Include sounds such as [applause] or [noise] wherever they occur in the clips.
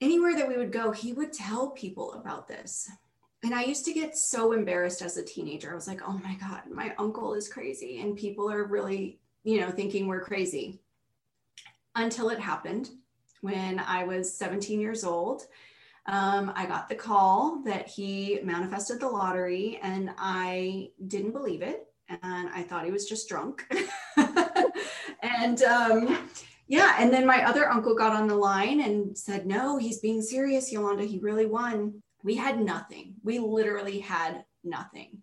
anywhere that we would go, he would tell people about this. And I used to get so embarrassed as a teenager. I was like, oh my God, my uncle is crazy. And people are really, you know, thinking we're crazy. Until it happened when I was 17 years old. Um, I got the call that he manifested the lottery, and I didn't believe it. And I thought he was just drunk. [laughs] and um, yeah, and then my other uncle got on the line and said, No, he's being serious, Yolanda. He really won. We had nothing. We literally had nothing.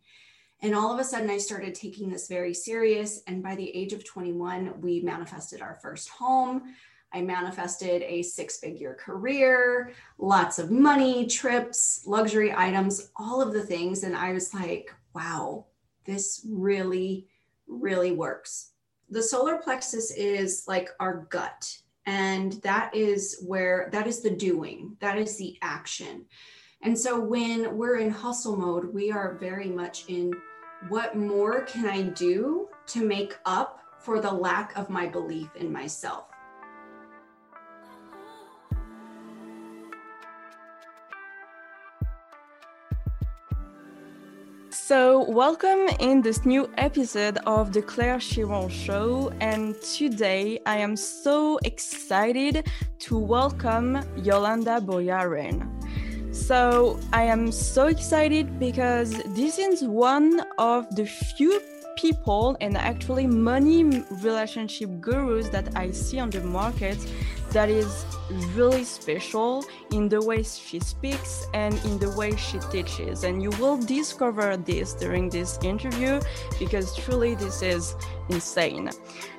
And all of a sudden, I started taking this very serious. And by the age of 21, we manifested our first home. I manifested a six figure career, lots of money, trips, luxury items, all of the things. And I was like, wow, this really, really works the solar plexus is like our gut and that is where that is the doing that is the action. And so when we're in hustle mode we are very much in what more can i do to make up for the lack of my belief in myself So, welcome in this new episode of the Claire Chiron Show. And today I am so excited to welcome Yolanda Boyarin. So, I am so excited because this is one of the few people and actually money relationship gurus that I see on the market that is really special in the way she speaks and in the way she teaches. And you will discover this during this interview because truly this is insane.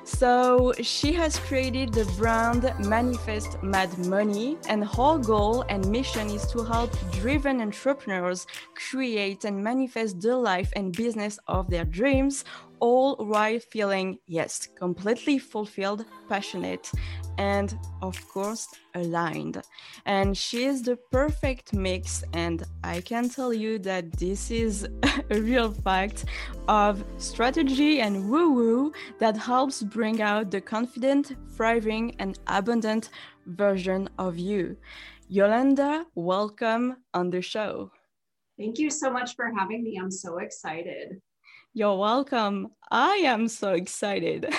So she has created the brand Manifest Mad Money, and her goal and mission is to help driven entrepreneurs create and manifest the life and business of their dreams all while feeling, yes, completely fulfilled, passionate, and of course, aligned. And she is the perfect mix, and I can tell you that this is [laughs] a real fact of strategy and woo woo that helps bring out the confident, thriving, and abundant version of you. Yolanda, welcome on the show. Thank you so much for having me. I'm so excited. You're welcome. I am so excited. [laughs]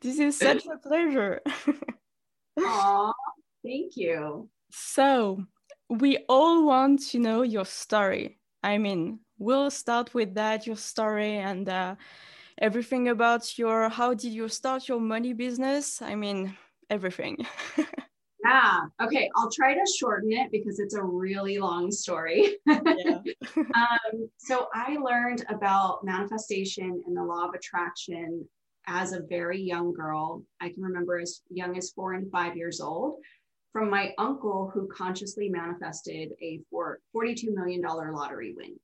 this is such a pleasure. [laughs] Aw, thank you. So, we all want to know your story. I mean, we'll start with that your story and uh, everything about your how did you start your money business? I mean, everything. [laughs] Yeah. Okay. I'll try to shorten it because it's a really long story. [laughs] Yeah. um, so I learned about manifestation and the law of attraction as a very young girl. I can remember as young as four and five years old from my uncle who consciously manifested a $42 million lottery win.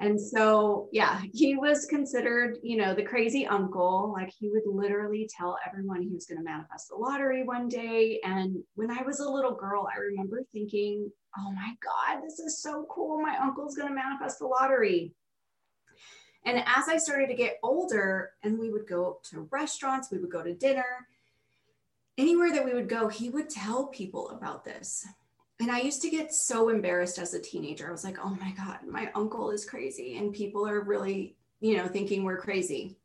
And so, yeah, he was considered, you know, the crazy uncle. Like he would literally tell everyone he was going to manifest the lottery one day. And when I was a little girl, I remember thinking, oh my God, this is so cool. My uncle's going to manifest the lottery. And as I started to get older and we would go to restaurants, we would go to dinner, anywhere that we would go, he would tell people about this and I used to get so embarrassed as a teenager. I was like, oh my God, my uncle is crazy. And people are really, you know, thinking we're crazy.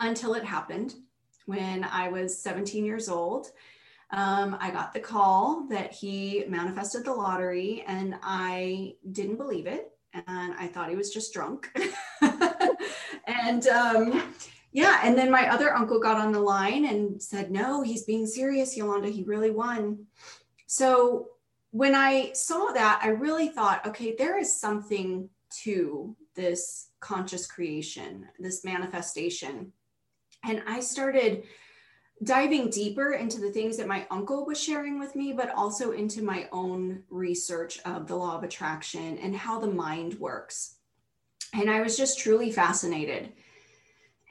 Until it happened when I was 17 years old. Um, I got the call that he manifested the lottery, and I didn't believe it. And I thought he was just drunk. [laughs] and um, yeah, and then my other uncle got on the line and said, no, he's being serious, Yolanda. He really won. So when I saw that, I really thought, okay, there is something to this conscious creation, this manifestation. And I started diving deeper into the things that my uncle was sharing with me, but also into my own research of the law of attraction and how the mind works. And I was just truly fascinated.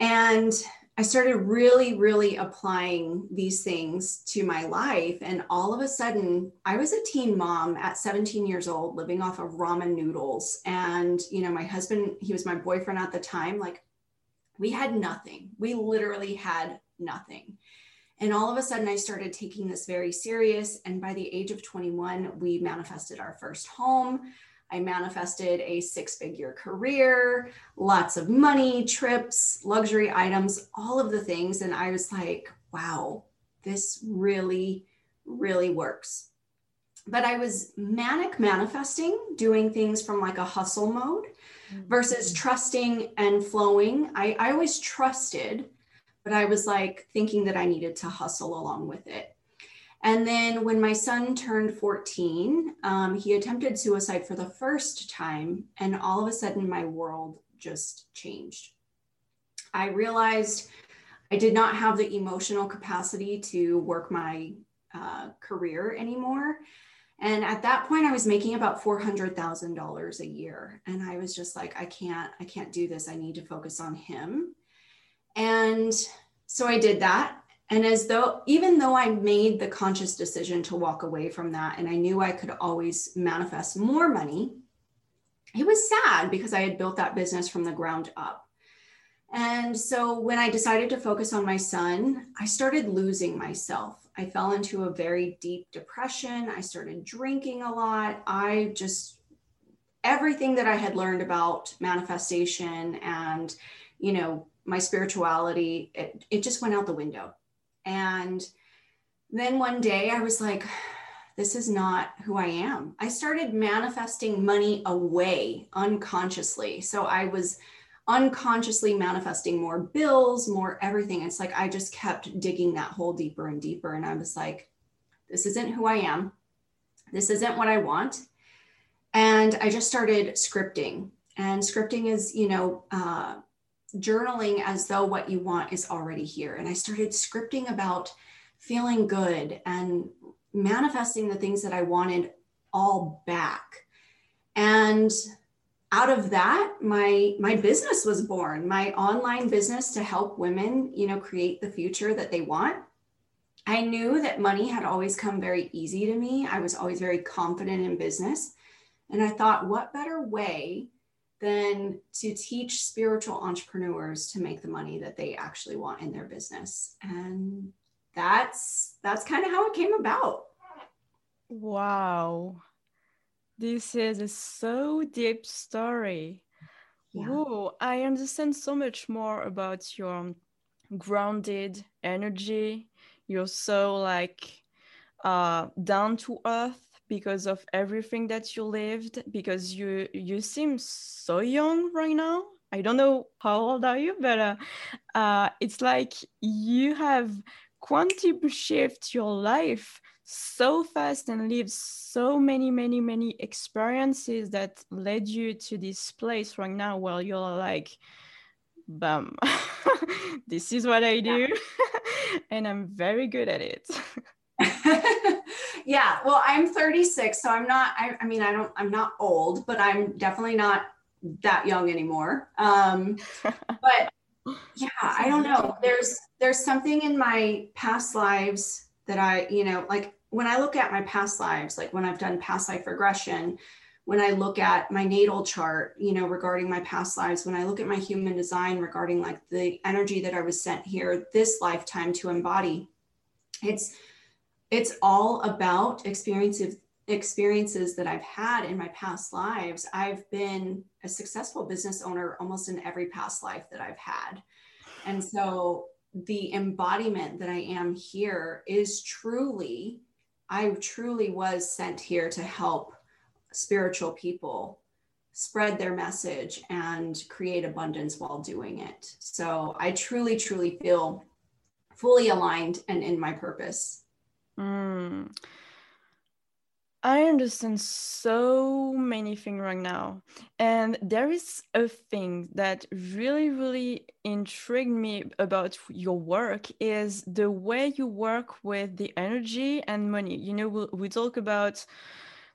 And I started really, really applying these things to my life. And all of a sudden, I was a teen mom at 17 years old, living off of ramen noodles. And, you know, my husband, he was my boyfriend at the time. Like, we had nothing. We literally had nothing. And all of a sudden, I started taking this very serious. And by the age of 21, we manifested our first home. I manifested a six figure career, lots of money, trips, luxury items, all of the things. And I was like, wow, this really, really works. But I was manic manifesting, doing things from like a hustle mode mm-hmm. versus trusting and flowing. I, I always trusted, but I was like thinking that I needed to hustle along with it. And then when my son turned 14, um, he attempted suicide for the first time. And all of a sudden, my world just changed. I realized I did not have the emotional capacity to work my uh, career anymore. And at that point, I was making about $400,000 a year. And I was just like, I can't, I can't do this. I need to focus on him. And so I did that and as though even though i made the conscious decision to walk away from that and i knew i could always manifest more money it was sad because i had built that business from the ground up. And so when i decided to focus on my son i started losing myself. I fell into a very deep depression. I started drinking a lot. I just everything that i had learned about manifestation and you know my spirituality it, it just went out the window and then one day I was like, this is not who I am. I started manifesting money away unconsciously. So I was unconsciously manifesting more bills, more everything. It's like I just kept digging that hole deeper and deeper. And I was like, this isn't who I am. This isn't what I want. And I just started scripting. And scripting is, you know, uh, journaling as though what you want is already here. And I started scripting about feeling good and manifesting the things that I wanted all back. And out of that, my my business was born, my online business to help women, you know, create the future that they want. I knew that money had always come very easy to me. I was always very confident in business. And I thought, what better way than to teach spiritual entrepreneurs to make the money that they actually want in their business. And that's that's kind of how it came about. Wow. This is a so deep story. Yeah. Whoa, i understand so much more about your grounded energy you're so like uh down to earth because of everything that you lived because you you seem so young right now i don't know how old are you but uh, uh, it's like you have quantum shift your life so fast and lived so many many many experiences that led you to this place right now where you're like bam [laughs] this is what i do yeah. [laughs] and i'm very good at it [laughs] yeah. Well, I'm 36, so I'm not, I, I, mean, I don't, I'm not old, but I'm definitely not that young anymore. Um, [laughs] but yeah, I don't know. There's, there's something in my past lives that I, you know, like when I look at my past lives, like when I've done past life regression, when I look at my natal chart, you know, regarding my past lives, when I look at my human design regarding like the energy that I was sent here this lifetime to embody, it's it's all about experiences experiences that I've had in my past lives. I've been a successful business owner almost in every past life that I've had. And so the embodiment that I am here is truly, I truly was sent here to help spiritual people spread their message and create abundance while doing it. So I truly, truly feel fully aligned and in my purpose. Mm. I understand so many things right now. And there is a thing that really, really intrigued me about your work is the way you work with the energy and money. You know, we, we talk about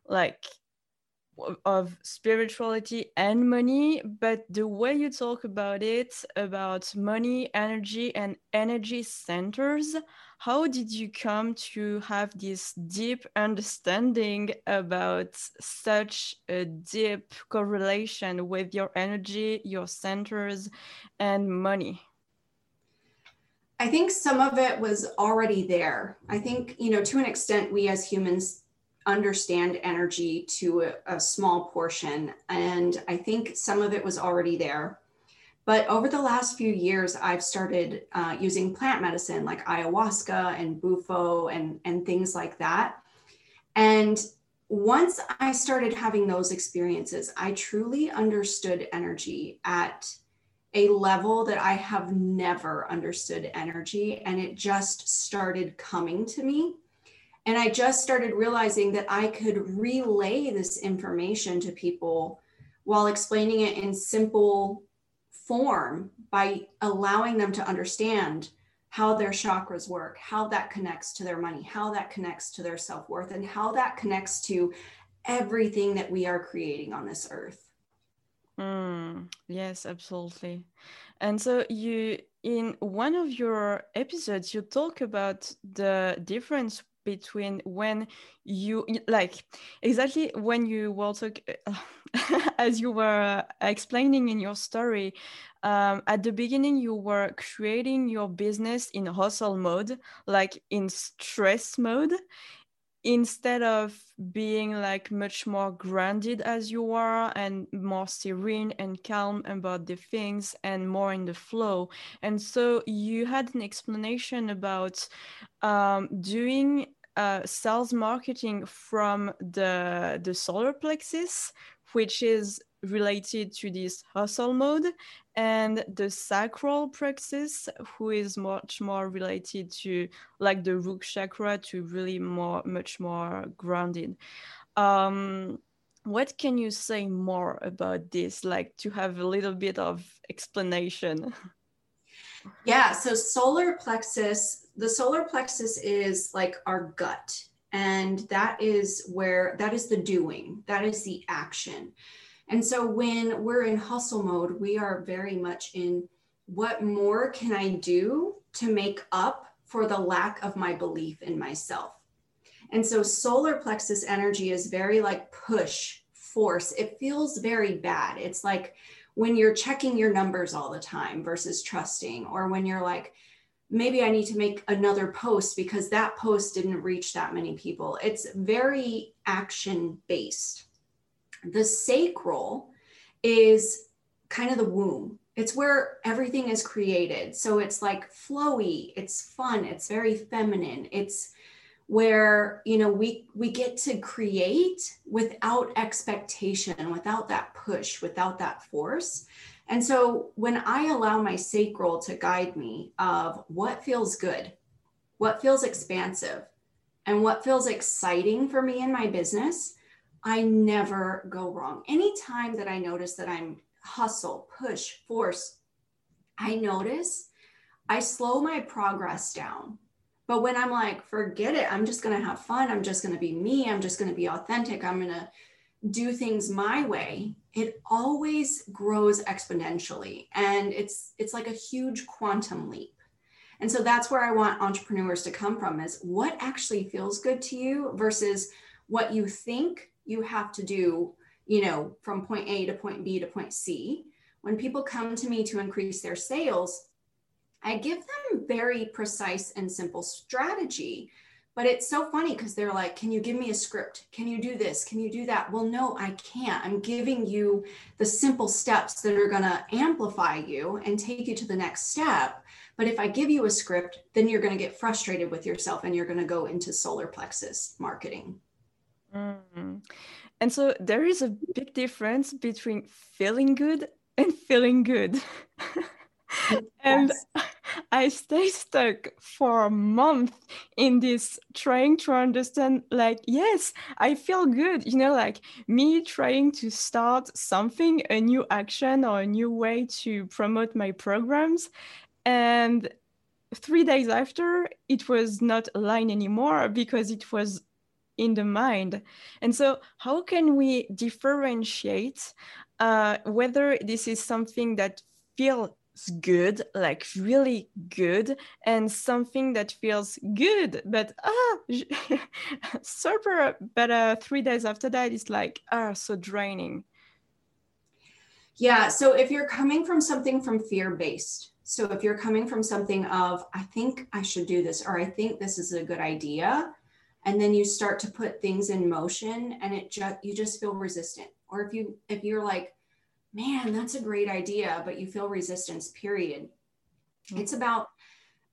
like of spirituality and money, but the way you talk about it, about money, energy, and energy centers, how did you come to have this deep understanding about such a deep correlation with your energy, your centers, and money? I think some of it was already there. I think, you know, to an extent, we as humans understand energy to a, a small portion. And I think some of it was already there. But over the last few years, I've started uh, using plant medicine like ayahuasca and bufo and, and things like that. And once I started having those experiences, I truly understood energy at a level that I have never understood energy. And it just started coming to me. And I just started realizing that I could relay this information to people while explaining it in simple form by allowing them to understand how their chakras work, how that connects to their money, how that connects to their self worth, and how that connects to everything that we are creating on this earth. Mm, yes, absolutely. And so you in one of your episodes you talk about the difference between when you like exactly when you were talk, [laughs] as you were explaining in your story um, at the beginning you were creating your business in hustle mode like in stress mode instead of being like much more grounded as you are and more serene and calm about the things and more in the flow. And so you had an explanation about um, doing uh, sales marketing from the the solar plexus which is related to this hustle mode and the sacral plexus who is much more related to like the root chakra to really more much more grounded. Um what can you say more about this? Like to have a little bit of explanation. [laughs] Yeah so solar plexus the solar plexus is like our gut and that is where that is the doing that is the action and so when we're in hustle mode, we are very much in what more can I do to make up for the lack of my belief in myself? And so solar plexus energy is very like push, force. It feels very bad. It's like when you're checking your numbers all the time versus trusting, or when you're like, maybe I need to make another post because that post didn't reach that many people. It's very action based. The sacral is kind of the womb. It's where everything is created. So it's like flowy, it's fun, it's very feminine. It's where, you know, we we get to create without expectation, without that push, without that force. And so when I allow my sacral to guide me of what feels good, what feels expansive, and what feels exciting for me in my business, I never go wrong. Anytime that I notice that I'm hustle, push, force, I notice I slow my progress down. But when I'm like, forget it, I'm just going to have fun. I'm just going to be me. I'm just going to be authentic. I'm going to do things my way. It always grows exponentially and it's it's like a huge quantum leap. And so that's where I want entrepreneurs to come from is what actually feels good to you versus what you think you have to do, you know, from point A to point B to point C. When people come to me to increase their sales, I give them very precise and simple strategy. But it's so funny because they're like, Can you give me a script? Can you do this? Can you do that? Well, no, I can't. I'm giving you the simple steps that are going to amplify you and take you to the next step. But if I give you a script, then you're going to get frustrated with yourself and you're going to go into solar plexus marketing. Mm. And so there is a big difference between feeling good and feeling good. [laughs] and [laughs] I stay stuck for a month in this trying to understand, like, yes, I feel good, you know, like me trying to start something, a new action or a new way to promote my programs. And three days after, it was not aligned anymore because it was in the mind. And so, how can we differentiate uh, whether this is something that feels good, like really good, and something that feels good, but ah, super, but uh, three days after that, it's like ah, so draining. Yeah. So if you're coming from something from fear based, So if you're coming from something of, I think I should do this, or I think this is a good idea, and then you start to put things in motion and it just you just feel resistant. Or if you if you're like, man, that's a great idea, but you feel resistance, period. Mm-hmm. It's about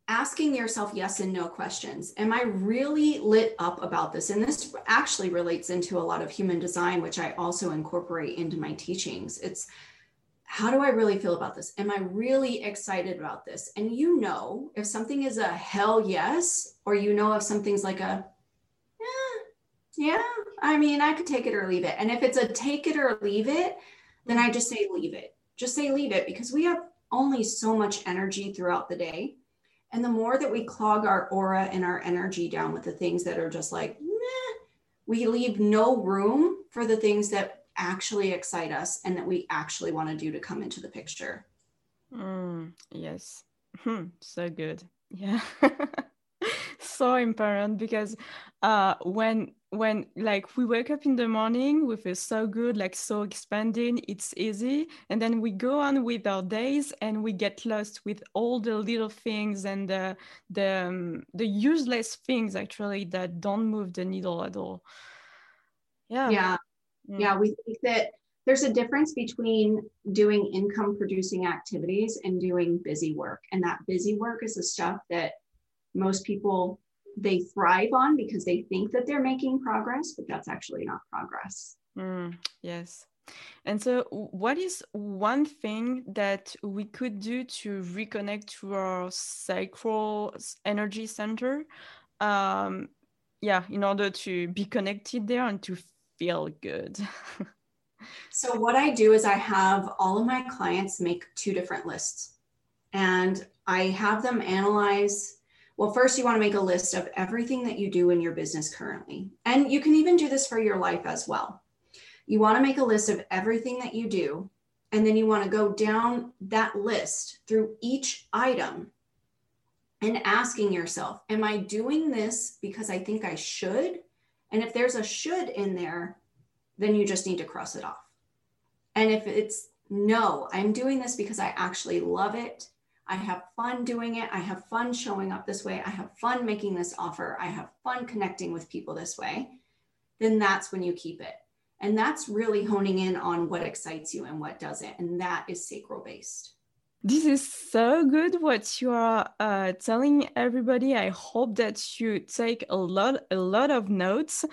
asking yourself yes and no questions. Am I really lit up about this? And this actually relates into a lot of human design, which I also incorporate into my teachings. It's how do I really feel about this? Am I really excited about this? And you know, if something is a hell yes, or you know, if something's like a, yeah, I mean, I could take it or leave it. And if it's a take it or leave it, then I just say leave it. Just say leave it because we have only so much energy throughout the day. And the more that we clog our aura and our energy down with the things that are just like, meh, we leave no room for the things that actually excite us and that we actually want to do to come into the picture. Mm, yes. Hmm, so good. Yeah. [laughs] so important because uh when when like we wake up in the morning we feel so good like so expanding it's easy. And then we go on with our days and we get lost with all the little things and the the, um, the useless things actually that don't move the needle at all. Yeah. Yeah. Mm. yeah we think that there's a difference between doing income producing activities and doing busy work. And that busy work is the stuff that most people they thrive on because they think that they're making progress, but that's actually not progress. Mm, yes. And so, what is one thing that we could do to reconnect to our sacral energy center? Um, yeah, in order to be connected there and to feel good. [laughs] so, what I do is I have all of my clients make two different lists, and I have them analyze well, first, you want to make a list of everything that you do in your business currently. And you can even do this for your life as well. You want to make a list of everything that you do. And then you want to go down that list through each item and asking yourself, Am I doing this because I think I should? And if there's a should in there, then you just need to cross it off. And if it's no, I'm doing this because I actually love it I have fun doing it. I have fun showing up this way. I have fun making this offer. I have fun connecting with people this way. Then that's when you keep it. And that's really honing in on what excites you and what doesn't. And that is sacral based. This is so good what you are uh, telling everybody. I hope that you take a lot, a lot of notes,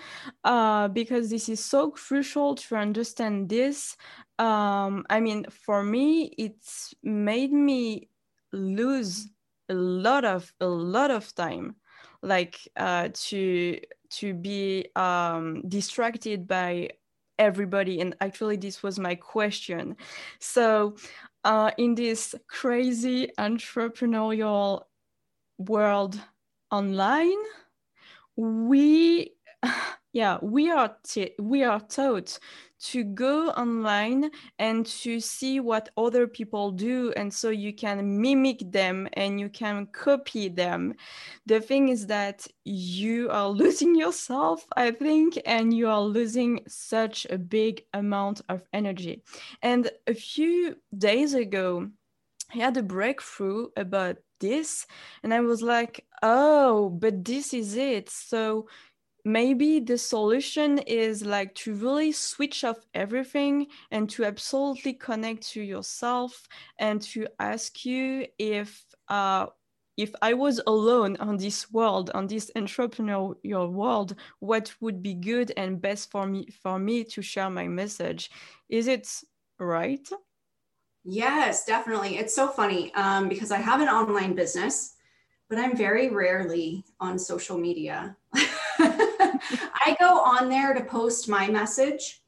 uh, because this is so crucial to understand this. Um, I mean, for me, it's made me lose a lot of a lot of time like uh, to to be um, distracted by everybody. And actually this was my question. So uh, in this crazy entrepreneurial world online we [laughs] yeah we are we are taught to go online and to see what other people do and so you can mimic them and you can copy them. The thing is that you are [laughs] losing yourself i think and you are losing such a big amount of energy. And a few days ago i had a breakthrough about this and i was like oh but this is it. So maybe the solution is like to really switch off everything and to absolutely connect to yourself and to ask you if uh, if I was alone on this world, on this entrepreneurial world, what would be good and best for me for me to share my message? Is it right? Yes, definitely. It's so funny um, because I have an online business, but I'm very rarely on social media. [laughs] I go on there to post my message,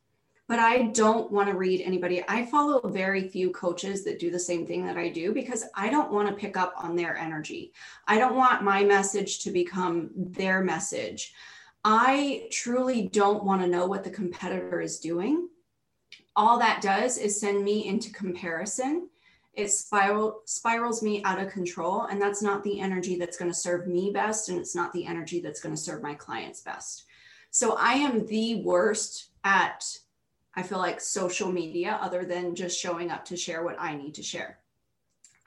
but I don't want to read anybody. I follow very few coaches that do the same thing that I do because I don't want to pick up on their energy. I don't want my message to become their message. I truly don't want to know what the competitor is doing. All that does is send me into comparison it spiral spirals me out of control and that's not the energy that's going to serve me best and it's not the energy that's going to serve my clients best so i am the worst at i feel like social media other than just showing up to share what i need to share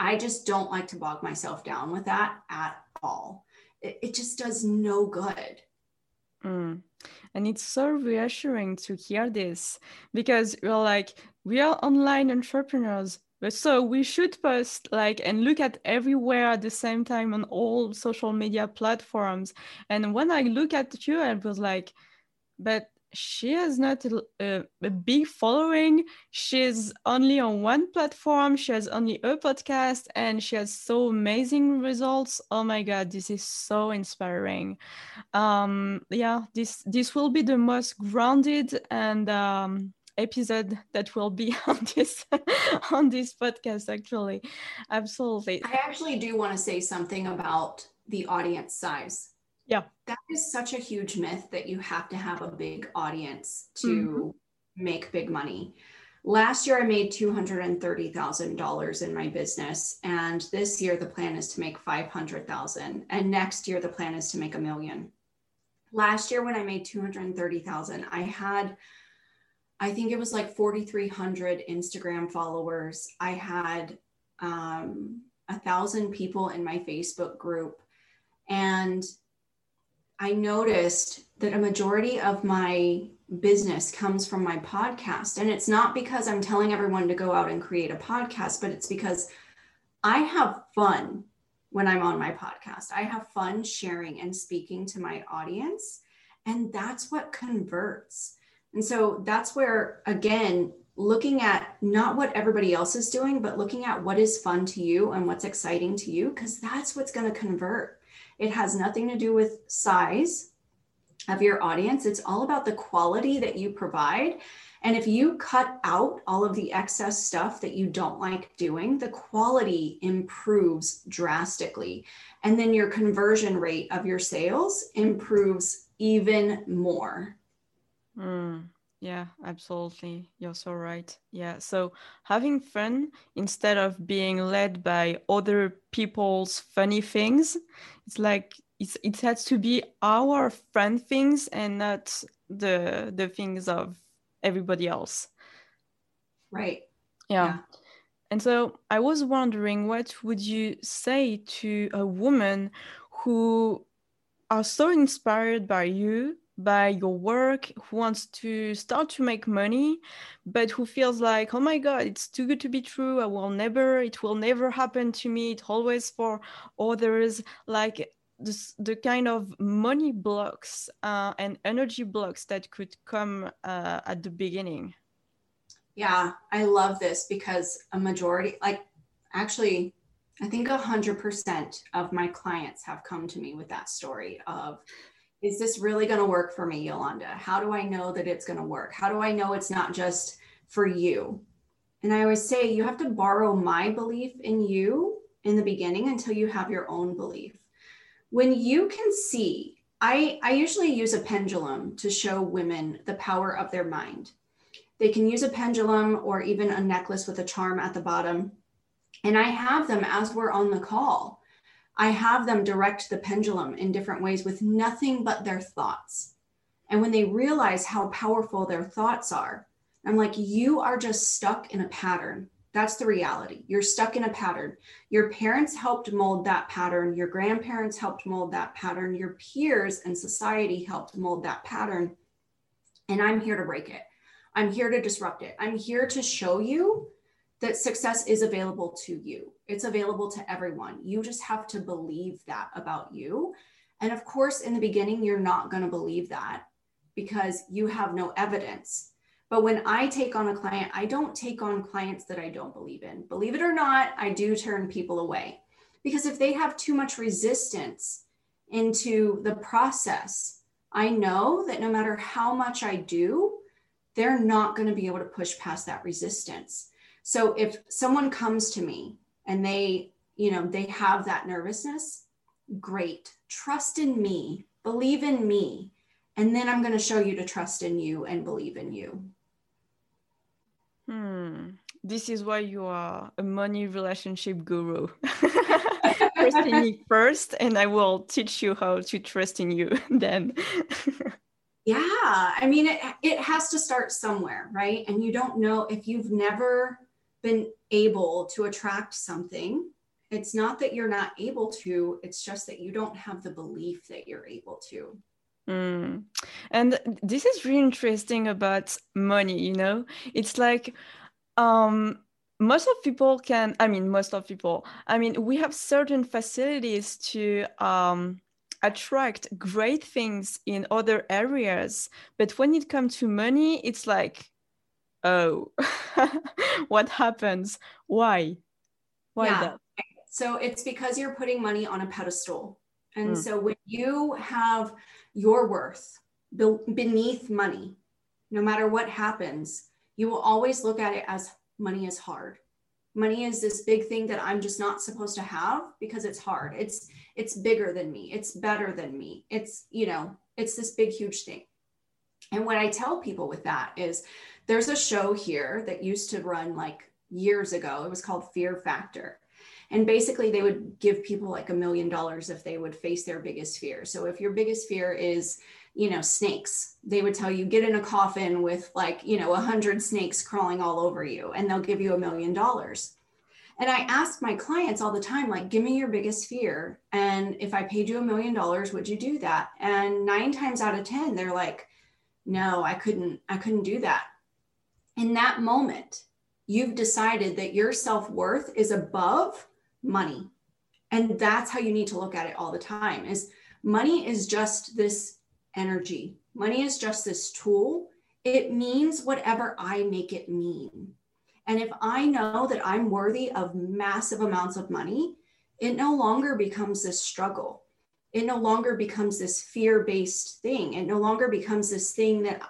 I just don't like to bog myself down with that at all. It, it just does no good. Mm. And it's so reassuring to hear this because we're like, we are online entrepreneurs. But so we should post like and look at everywhere at the same time on all social media platforms. And when I look at you, I was like, but she has not a, a, big following. She's only on one platform. She has only a podcast and she has so amazing results. Oh my God, this is so inspiring. Um, yeah, this, this will be the most grounded and um, episode that will be [laughs] on this on this podcast actually absolutely i actually do want to say something about the audience size yeah. That is such a huge myth that you have to have a big audience to mm-hmm. make big money. Last year, I made $230,000 in my business. And this year, the plan is to make 500,000. And next year, the plan is to make a million. Last year, when I made 230,000, I had, I think it was like 4,300 Instagram followers. I had um, a thousand people in my Facebook group. And I noticed that a majority of my business comes from my podcast. And it's not because I'm telling everyone to go out and create a podcast, but it's because I have fun when I'm on my podcast. I have fun sharing and speaking to my audience. And that's what converts. And so that's where, again, looking at not what everybody else is doing, but looking at what is fun to you and what's exciting to you, because that's what's going to convert. It has nothing to do with size of your audience. It's all about the quality that you provide. And if you cut out all of the excess stuff that you don't like doing, the quality improves drastically. And then your conversion rate of your sales improves even more. Mm. Yeah, absolutely. You're so right. Yeah. So having fun instead of being led by other people's funny things, it's like it's, it has to be our fun things and not the the things of everybody else. Right. Yeah. yeah. And so I was wondering, what would you say to a woman who are so inspired by you by your work, who wants to start to make money, but who feels like, oh my God, it's too good to be true. I will never, it will never happen to me. It's always for others. Like this, the kind of money blocks uh, and energy blocks that could come uh, at the beginning. Yeah, I love this because a majority, like actually, I think a hundred percent of my clients have come to me with that story of is this really going to work for me, Yolanda? How do I know that it's going to work? How do I know it's not just for you? And I always say you have to borrow my belief in you in the beginning until you have your own belief. When you can see, I, I usually use a pendulum to show women the power of their mind. They can use a pendulum or even a necklace with a charm at the bottom. And I have them as we're on the call I have them direct the pendulum in different ways with nothing but their thoughts. And when they realize how powerful their thoughts are, I'm like, you are just stuck in a pattern. That's the reality. You're stuck in a pattern. Your parents helped mold that pattern. Your grandparents helped mold that pattern. Your peers and society helped mold that pattern. And I'm here to break it. I'm here to disrupt it. I'm here to show you that success is available to you. It's available to everyone. You just have to believe that about you. And of course, in the beginning, you're not going to believe that because you have no evidence. But when I take on a client, I don't take on clients that I don't believe in. Believe it or not, I do turn people away because if they have too much resistance into the process, I know that no matter how much I do, they're not going to be able to push past that resistance. So if someone comes to me and they, you know, they have that nervousness, great. Trust in me, believe in me. And then I'm going to show you to trust in you and believe in you. Hmm. This is why you are a money relationship guru. [laughs] [laughs] trust in me first, and I will teach you how to trust in you [laughs] then. yeah. I mean, it, it has to start somewhere, right? And you don't know if you've never been able to attract something, it's not that you're not able to, it's just that you don't have the belief that you're able to. Mm. And this is really interesting about money, you know? It's like um most of people can i mean most of people i mean we have certain facilities to um, attract great things in other areas but when it comes to money it's like oh [laughs] what happens? Why? Why yeah. that? So it's because you're putting money on a pedestal. And mm. so when you have your worth beneath money no matter what happens you will always look at it as money is hard. Money is this big thing that i'm just not supposed to have because it's hard. It's it's bigger than me. It's better than me. It's you know it's this big huge thing and what i tell people with that is there's a show here that used to run like years ago it was called fear factor and basically they would give people like a million dollars if they would face their biggest fear so if your biggest fear is you know, snakes. They would tell you get in a coffin with like, you know, a hundred snakes crawling all over you, and they'll give you a million dollars. And I ask my clients all the time, like, give me your biggest fear. And if I paid you a million dollars, would you do that? And nine times out of 10, they're like, no, I couldn't, I couldn't do that. In that moment, you've decided that your self worth is above money. And that's how you need to look at it all the time is money is just this energy. Money is just this tool. It means whatever I make it mean. And if I know that I'm worthy of massive amounts of money, it no longer becomes this struggle. It no longer becomes this fear based thing. It no longer becomes this thing that,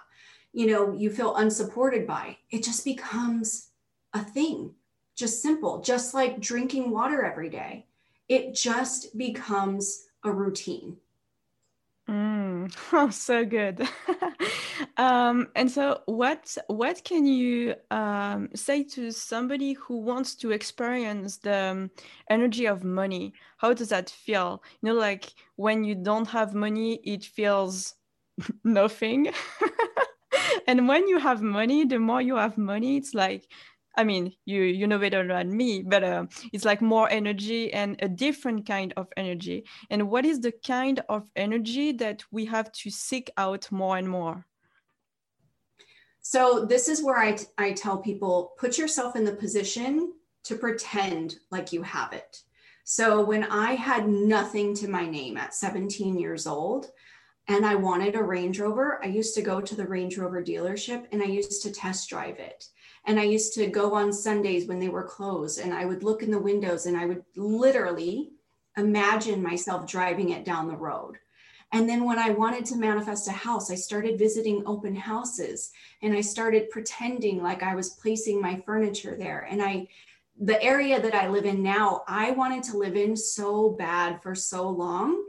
you know, you feel unsupported by. It just becomes a thing, just simple, just like drinking water every day. It just becomes a routine. Mm, [laughs] oh, so good. [laughs] um, and so, what what can you um, say to somebody who wants to experience the um, energy of money? How does that feel? You know, like when you don't have money, it feels [laughs] nothing. and when you have money, the more you have money, it's like I mean, you you know better than me, but uh, it's like more energy and a different kind of energy. And what is the kind of energy that we have to seek out more and more? So this is where I, I tell people put yourself in the position to pretend like you have it. So when I had nothing to my name at 17 years old, and I wanted a Range Rover, I used to go to the Range Rover dealership and I used to test drive it. And I used to go on Sundays when they were closed and I would look in the windows and I would literally imagine myself driving it down the road. And then when I wanted to manifest a house, I started visiting open houses and I started pretending like I was placing my furniture there. And I, the area that I live in now, I wanted to live in so bad for so long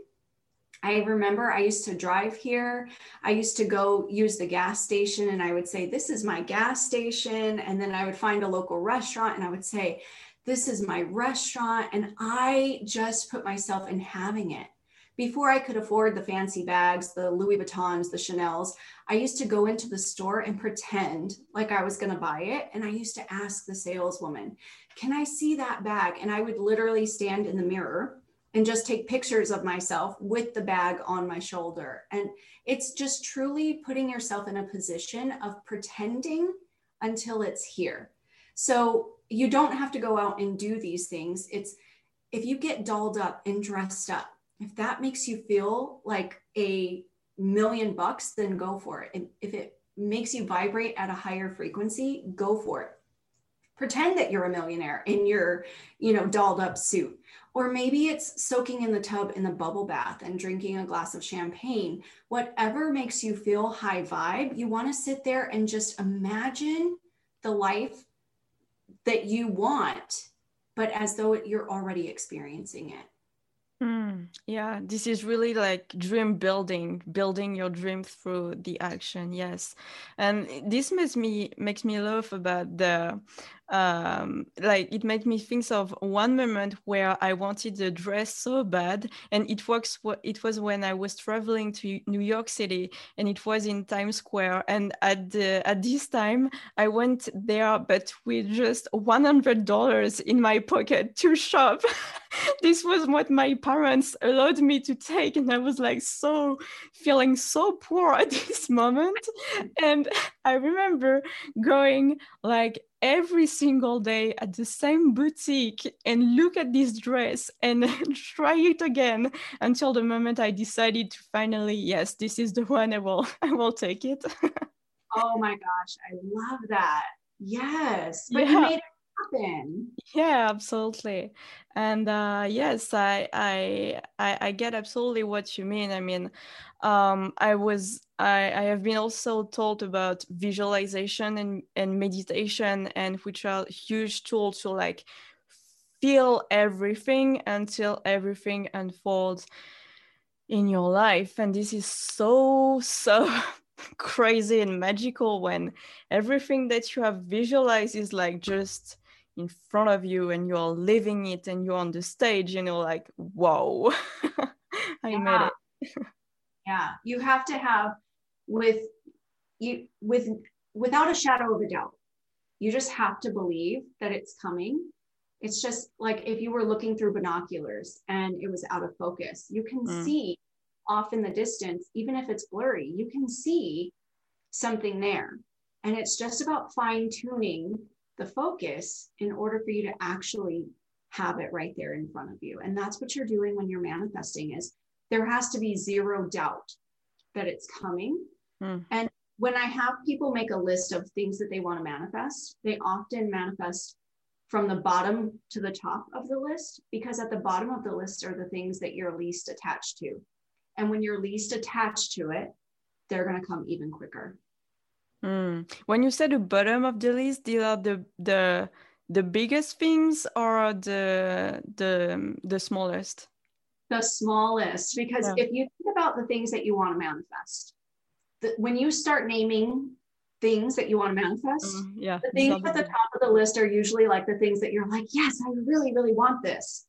I remember I used to drive here. I used to go use the gas station and I would say, This is my gas station. And then I would find a local restaurant and I would say, This is my restaurant. And I just put myself in having it. Before I could afford the fancy bags, the Louis Vuittons, the Chanel's, I used to go into the store and pretend like I was going to buy it. And I used to ask the saleswoman, Can I see that bag? And I would literally stand in the mirror and just take pictures of myself with the bag on my shoulder. And it's just truly putting yourself in a position of pretending until it's here. So you don't have to go out and do these things. It's if you get dolled up and dressed up, if that makes you feel like a million bucks, then go for it. And if it makes you vibrate at a higher frequency, go for it. Pretend that you're a millionaire in your, you know, dolled up suit or maybe it's soaking in the tub in the bubble bath and drinking a glass of champagne. Whatever makes you feel high vibe, you want to sit there and just imagine the life that you want, but as though you're already experiencing it. Mm, yeah, this is really like dream building, building your dream through the action. Yes, and this makes me makes me love about the um, like it made me think of one moment where I wanted a dress so bad, and it works. It was when I was traveling to New York City, and it was in Times Square. And at the, at this time, I went there, but with just one hundred dollars in my pocket to shop. [laughs] this was what my parents allowed me to take, and I was like so feeling so poor at [laughs] this moment. And I remember going like every single day at the same boutique and look at this dress and [laughs] try it again until the moment I decided to finally, yes, this is the one I will [laughs] I will take it. [laughs] oh my gosh, I love that. Yes. But yeah. you made it happen. Yeah, absolutely. And uh, yes, I, I I get absolutely what you mean. I mean, um, I was I, I have been also told about visualization and, and meditation and which are huge tools to like feel everything until everything unfolds in your life. And this is so, so [laughs] crazy and magical when everything that you have visualized is like just in front of you and you're living it and you're on the stage, you know, like, whoa, [laughs] I yeah. made it. yeah. You have to have with you with without a shadow of a doubt you just have to believe that it's coming it's just like if you were looking through binoculars and it was out of focus you can mm. see off in the distance even if it's blurry you can see something there and it's just about fine tuning the focus in order for you to actually have it right there in front of you and that's what you're doing when you're manifesting is there has to be zero doubt that it's coming Mm. And when I have people make a list of things that they want to manifest, they often manifest from the bottom to the top of the list because at the bottom of the list are the things that you're least attached to. And when you're least attached to it, they're going to come even quicker. Mm. When you said the bottom of the list, these are the the the biggest things or the the the smallest? The smallest, because yeah. if you think about the things that you want to manifest, the, when you start naming things that you want to manifest, mm, yeah, the things at the top of the list are usually like the things that you're like, yes, I really, really want this.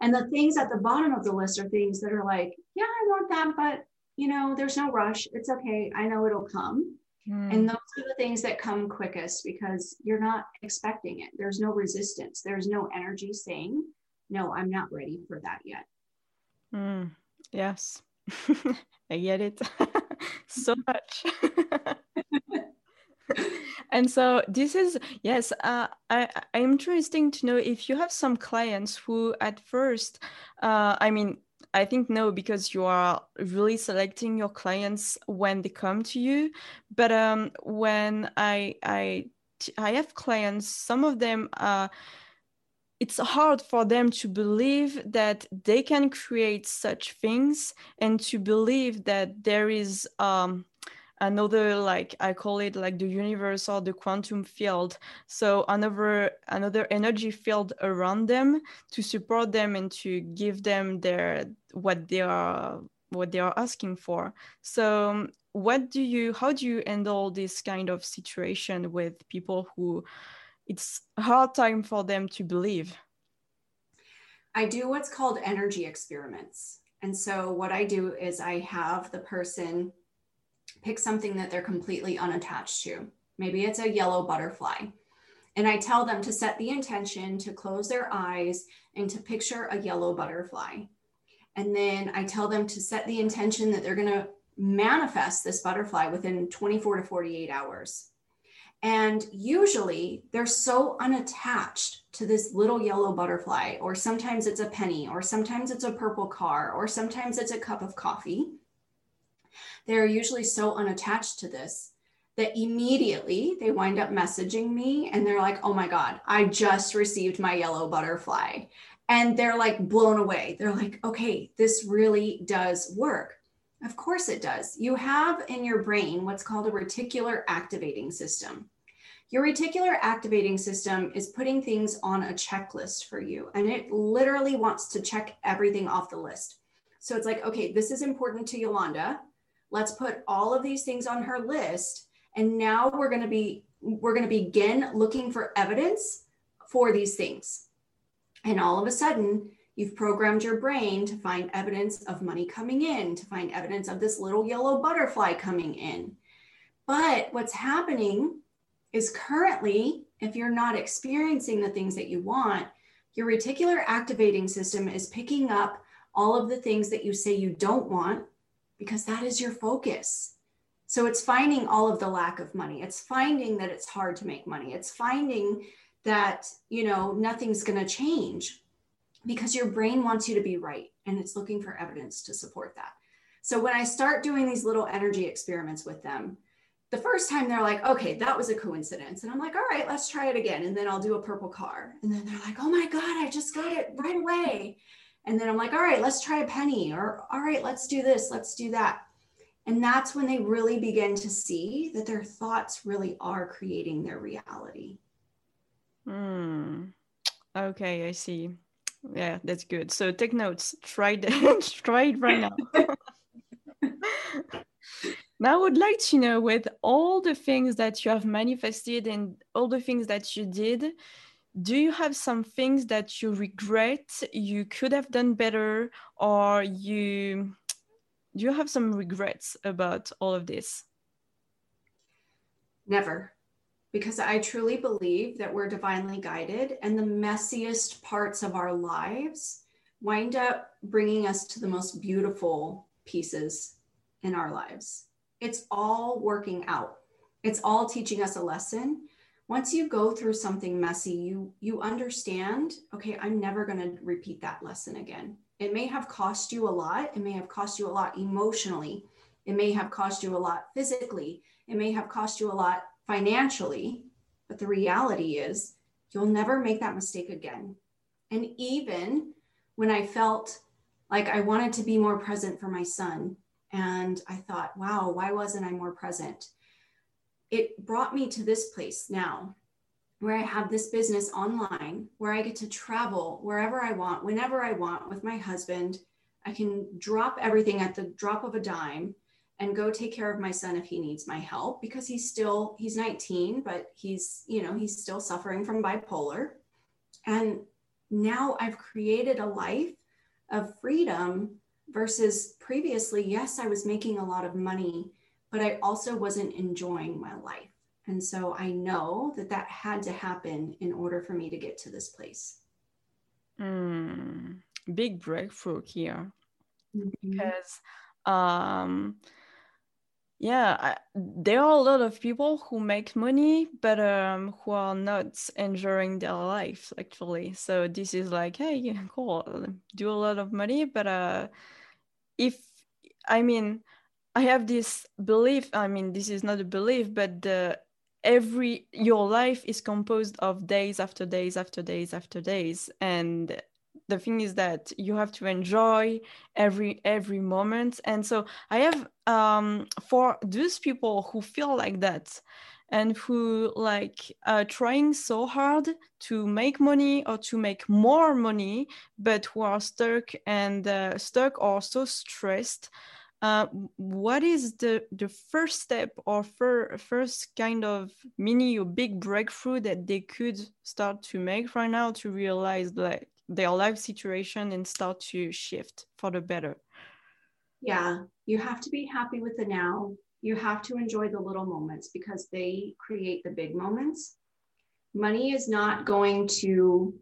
And the things at the bottom of the list are things that are like, yeah, I want that, but you know, there's no rush. It's okay. I know it'll come. Mm. And those are the things that come quickest because you're not expecting it. There's no resistance. There's no energy saying, no, I'm not ready for that yet. Mm. Yes, [laughs] I get it. [laughs] so much. [laughs] and so this is yes uh, I, i'm interesting to know if you have some clients who at first uh, i mean i think no because you are really selecting your clients when they come to you. But um, when i i i have clients some of them uh, it's hard for them to believe that they can create such things and to believe that there is um, another like i call it like the universe or the quantum field so another another energy field around them to support them and to give them their what they are what they are asking for so um, what do you how do you handle this kind of situation with people who it's hard time for them to believe. I do what's called energy experiments. And so what I do is I have the person pick something that they're completely unattached to. Maybe it's a yellow butterfly. And I tell them to set the intention to close their eyes and to picture a yellow butterfly. And then I tell them to set the intention that they're going to manifest this butterfly within 24 to 48 hours. And usually they're so unattached to this little yellow butterfly, or sometimes it's a penny, or sometimes it's a purple car, or sometimes it's a cup of coffee. They're usually so unattached to this that immediately they wind up messaging me and they're like, oh my God, I just received my yellow butterfly. And they're like blown away. They're like, okay, this really does work. Of course it does. You have in your brain what's called a reticular activating system. Your reticular activating system is putting things on a checklist for you, and it literally wants to check everything off the list. So it's like, okay, this is important to Yolanda. Let's put all of these things on her list. And now we're going to be we're going to begin looking for evidence for these things. And all of a sudden, you've programmed your brain to find evidence of money coming in, to find evidence of this little yellow butterfly coming in. But what's happening is currently, if you're not experiencing the things that you want, your reticular activating system is picking up all of the things that you say you don't want because that is your focus. So it's finding all of the lack of money. It's finding that it's hard to make money. It's finding that, you know, nothing's going to change because your brain wants you to be right and it's looking for evidence to support that. So when I start doing these little energy experiments with them, the first time they're like, okay, that was a coincidence. And I'm like, all right, let's try it again. And then I'll do a purple car. And then they're like, oh my God, I just got it right away. And then I'm like, all right, let's try a penny. Or all right, let's do this, let's do that. And that's when they really begin to see that their thoughts really are creating their reality. Hmm. Okay, I see. Yeah, that's good. So take notes. Try it. [laughs] try it right now. [laughs] Now, I would like to know with all the things that you have manifested and all the things that you did, do you have some things that you regret you could have done better or you do you have some regrets about all of this? Never. Because I truly believe that we're divinely guided, and the messiest parts of our lives wind up bringing us to the most beautiful pieces in our lives it's all working out. It's all teaching us a lesson. Once you go through something messy, you you understand, okay, I'm never going to repeat that lesson again. It may have cost you a lot, it may have cost you a lot emotionally, it may have cost you a lot physically, it may have cost you a lot financially, but the reality is you'll never make that mistake again. And even when I felt like I wanted to be more present for my son, and I thought, wow, why wasn't I more present? It brought me to this place now where I have this business online, where I get to travel wherever I want, whenever I want with my husband. I can drop everything at the drop of a dime and go take care of my son if he needs my help because he's still he's 19 but he's you know he's still suffering from bipolar and now i've created a life of freedom versus previously, yes, I was making a lot of money, but I also wasn't enjoying my life. And so I know that that had to happen in order for me to get to this place. Mm, big breakthrough here mm-hmm. because um, yeah I, there are a lot of people who make money but um, who are not enjoying their life actually so this is like hey [laughs] cool do a lot of money but uh if i mean i have this belief i mean this is not a belief but the every your life is composed of days after days after days after days. And the thing is that you have to enjoy every every moment. And so i have um for those people who feel like that and who like uh, trying so hard to make money or to make more money but who are stuck and uh, stuck or so stressed uh, what is the the first step or fir- first kind of mini or big breakthrough that they could start to make right now to realize like their life situation and start to shift for the better yeah you have to be happy with the now you have to enjoy the little moments because they create the big moments. Money is not going to,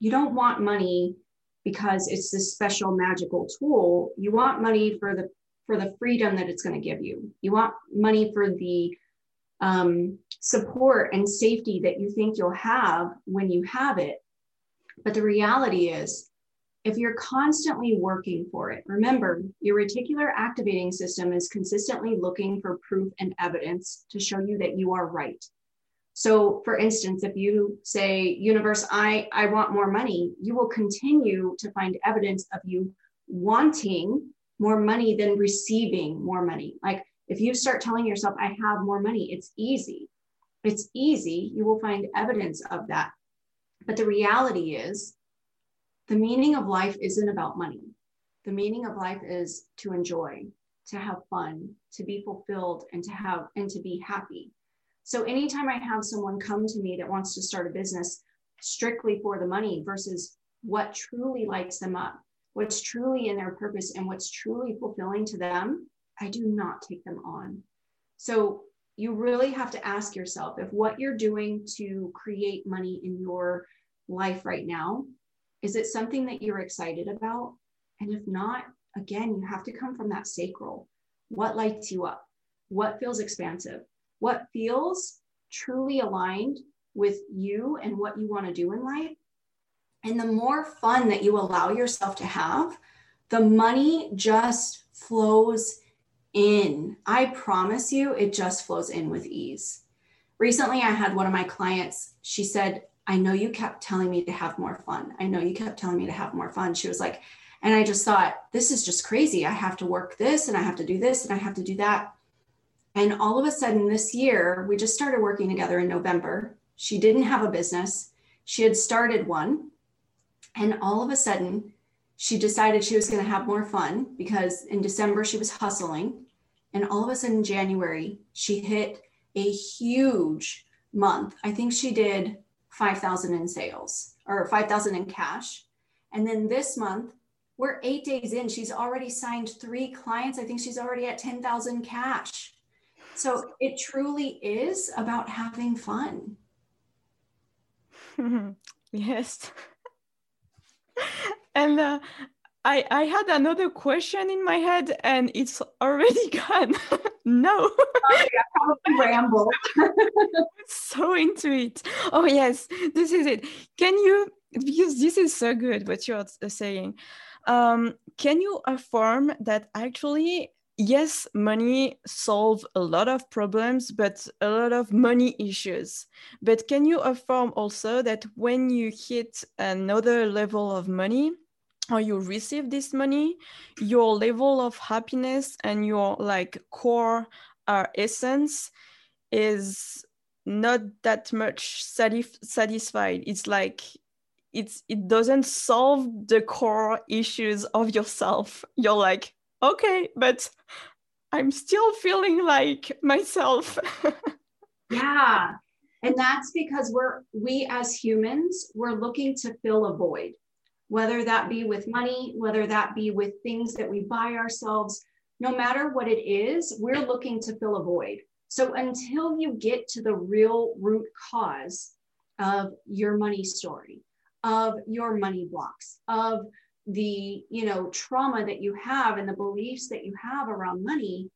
you don't want money because it's this special magical tool. You want money for the for the freedom that it's going to give you. You want money for the um, support and safety that you think you'll have when you have it. But the reality is, if you're constantly working for it, remember your reticular activating system is consistently looking for proof and evidence to show you that you are right. So, for instance, if you say, Universe, I, I want more money, you will continue to find evidence of you wanting more money than receiving more money. Like if you start telling yourself, I have more money, it's easy. It's easy. You will find evidence of that. But the reality is, the meaning of life isn't about money. The meaning of life is to enjoy. to have fun, to be fulfilled, and to have and to be happy. So anytime I have someone come to me that wants to start a business strictly for the money versus what truly lights them up, what's truly in their purpose, and what's truly fulfilling to them, I do not take them on. So you really have to ask yourself if what you're doing to create money in your life right now is it something that you're excited about? And if not, again, you have to come from that sacral. What lights you up? What feels expansive? What feels truly aligned with you and what you want to do in life? And the more fun that you allow yourself to have, the money just flows in. I promise you, it just flows in with ease. Recently, I had one of my clients, she said, I know you kept telling me to have more fun. I know you kept telling me to have more fun. She was like, and I just thought, this is just crazy. I have to work this and I have to do this and I have to do that. And all of a sudden, this year, we just started working together in November. She didn't have a business, she had started one. And all of a sudden, she decided she was going to have more fun because in December she was hustling. And all of a sudden, January, she hit a huge month. I think she did 5,000 in sales or 5,000 in cash. And then this month, we're eight days in. She's already signed three clients. I think she's already at 10,000 cash. So it truly is about having fun. [laughs] yes. [laughs] and uh, I, I had another question in my head and it's already [laughs] gone. no. Sorry, I probably [laughs] ramble. so into it. Oh, yes, this is it. Can you, because this is so good what you're saying, um, can you affirm that actually, yes, money solve a lot of problems, but a lot of money issues. But can you affirm also that when you hit another level of money, or you receive this money your level of happiness and your like core uh, essence is not that much satisf- satisfied it's like it's it doesn't solve the core issues of yourself [laughs] you're like okay but i'm still feeling like myself [laughs] yeah and that's because we're we as humans we're looking to fill a void whether that be with money, whether that be with things that we buy ourselves, no matter what it is, we're looking to fill a void. So until you get to the real root cause of your money story, of your money blocks, of the you know trauma that you have and the beliefs that you have around money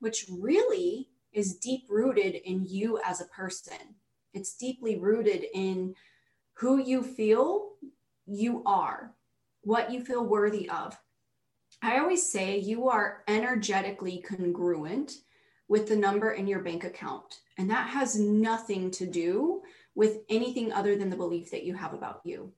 which really is deep rooted in you as a person it's deeply rooted in who you feel you are, what you feel worthy of. I always say you are energetically congruent with the number in your bank account. And that has nothing to do with anything other than the belief that you have about you.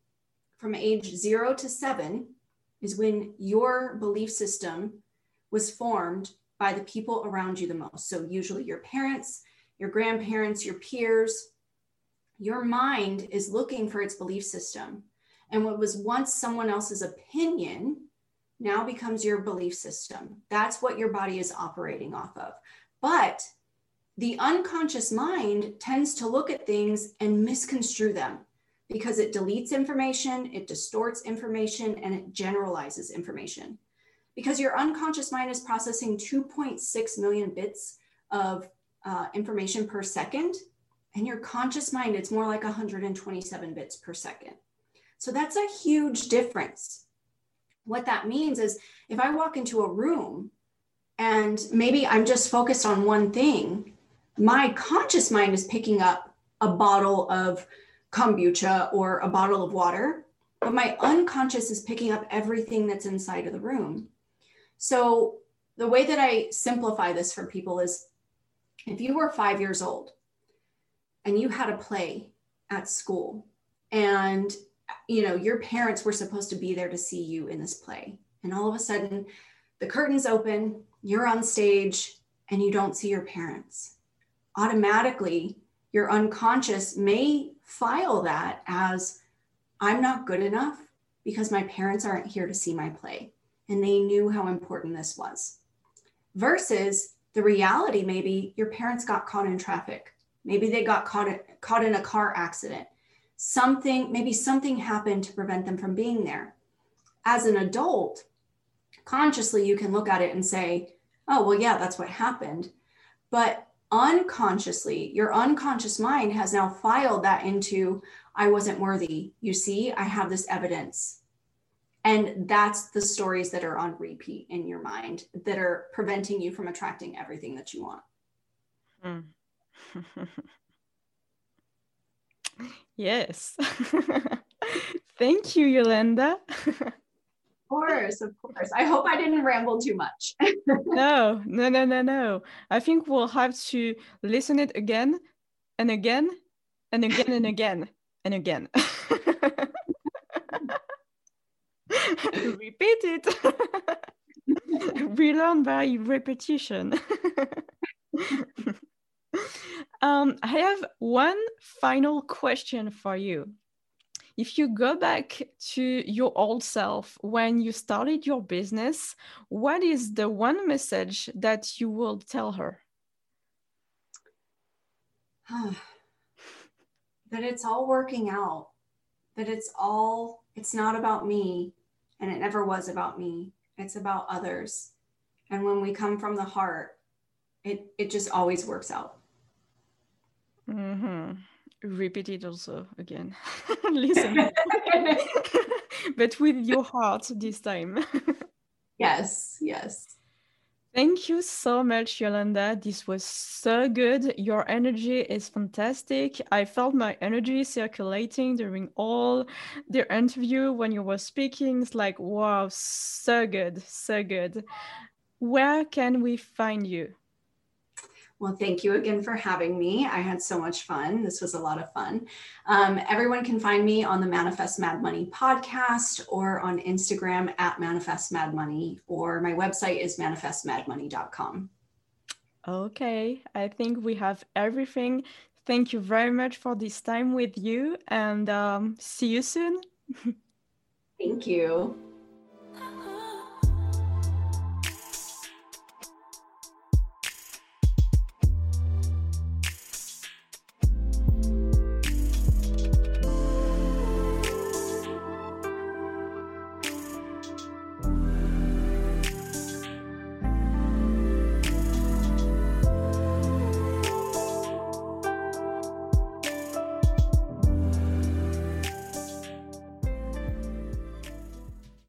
From age zero to seven is when your belief system was formed by the people around you the most. So, usually your parents, your grandparents, your peers. Your mind is looking for its belief system. And what was once someone else's opinion now becomes your belief system. That's what your body is operating off of. But the unconscious mind tends to look at things and misconstrue them because it deletes information, it distorts information, and it generalizes information. Because your unconscious mind is processing 2.6 million bits of uh, information per second, and your conscious mind, it's more like 127 bits per second. So that's a huge difference. What that means is if I walk into a room and maybe I'm just focused on one thing, my conscious mind is picking up a bottle of kombucha or a bottle of water, but my unconscious is picking up everything that's inside of the room. So the way that I simplify this for people is if you were five years old and you had a play at school and you know, your parents were supposed to be there to see you in this play. And all of a sudden, the curtains open, you're on stage, and you don't see your parents. Automatically, your unconscious may file that as I'm not good enough because my parents aren't here to see my play. And they knew how important this was. versus the reality maybe your parents got caught in traffic maybe they got caught caught in a car accident something maybe something happened to prevent them from being there as an adult consciously you can look at it and say oh well yeah that's what happened but unconsciously your unconscious mind has now filed that into i wasn't worthy you see i have this evidence and that's the stories that are on repeat in your mind that are preventing you from attracting everything that you want. Mm. [laughs] yes. [laughs] Thank you, Yolanda. [laughs] of course, of course. I hope I didn't ramble too much. [laughs] no, no, no, no, no. I think we'll have to listen it again and again and again and again and again. [laughs] repeat it. [laughs] we learn by repetition. um, I have one final question for you. If you go back to your old self when you started your business, what is the one message that you will tell her? [sighs] that it's all working out, that it's all, it's not about me, and it never was about me. It's about others. And when we come from the heart, it, it just always works out. Mm-hmm. Repeat it also again. [laughs] Listen. [laughs] but with your heart this time. [laughs] yes, yes. Thank you so much, Yolanda. This was so good. Your energy is fantastic. I felt my energy circulating during all the interview when you were speaking. It's like, wow, so good, so good. Where can we find you? Well, thank you again for having me. I had so much fun. This was a lot of fun. Um, everyone can find me on the Manifest Mad Money podcast or on Instagram at Manifest Mad Money, or my website is manifestmadmoney.com. Okay, I think we have everything. Thank you very much for this time with you and um, see you soon. [laughs] Thank you.